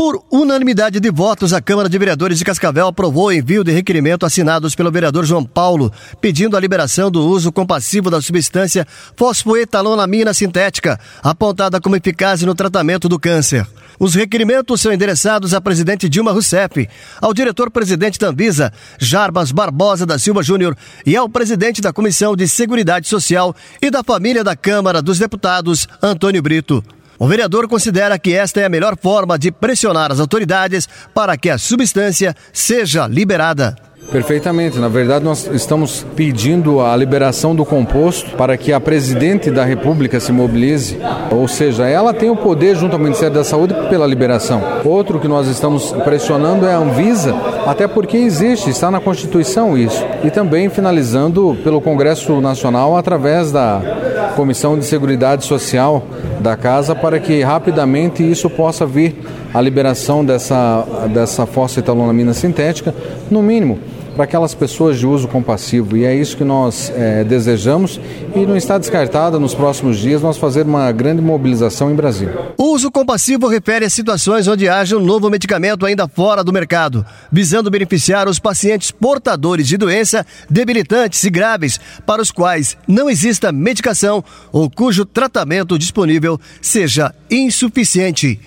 Por unanimidade de votos, a Câmara de Vereadores de Cascavel aprovou o envio de requerimento assinados pelo vereador João Paulo, pedindo a liberação do uso compassivo da substância fosfoetalonamina sintética, apontada como eficaz no tratamento do câncer. Os requerimentos são endereçados à presidente Dilma Rousseff, ao diretor-presidente da Anvisa, Jarbas Barbosa da Silva Júnior, e ao presidente da Comissão de Seguridade Social e da Família da Câmara dos Deputados, Antônio Brito. O vereador considera que esta é a melhor forma de pressionar as autoridades para que a substância seja liberada. Perfeitamente. Na verdade, nós estamos pedindo a liberação do composto para que a presidente da República se mobilize, ou seja, ela tem o poder junto ao Ministério da Saúde pela liberação. Outro que nós estamos pressionando é a Anvisa, até porque existe, está na Constituição isso. E também finalizando pelo Congresso Nacional através da Comissão de Seguridade Social da casa para que rapidamente isso possa vir a liberação dessa, dessa fosfetalonamina sintética, no mínimo para aquelas pessoas de uso compassivo. E é isso que nós é, desejamos e não está descartada nos próximos dias nós fazer uma grande mobilização em Brasília. O uso compassivo refere a situações onde haja um novo medicamento ainda fora do mercado, visando beneficiar os pacientes portadores de doença debilitantes e graves para os quais não exista medicação ou cujo tratamento disponível seja insuficiente.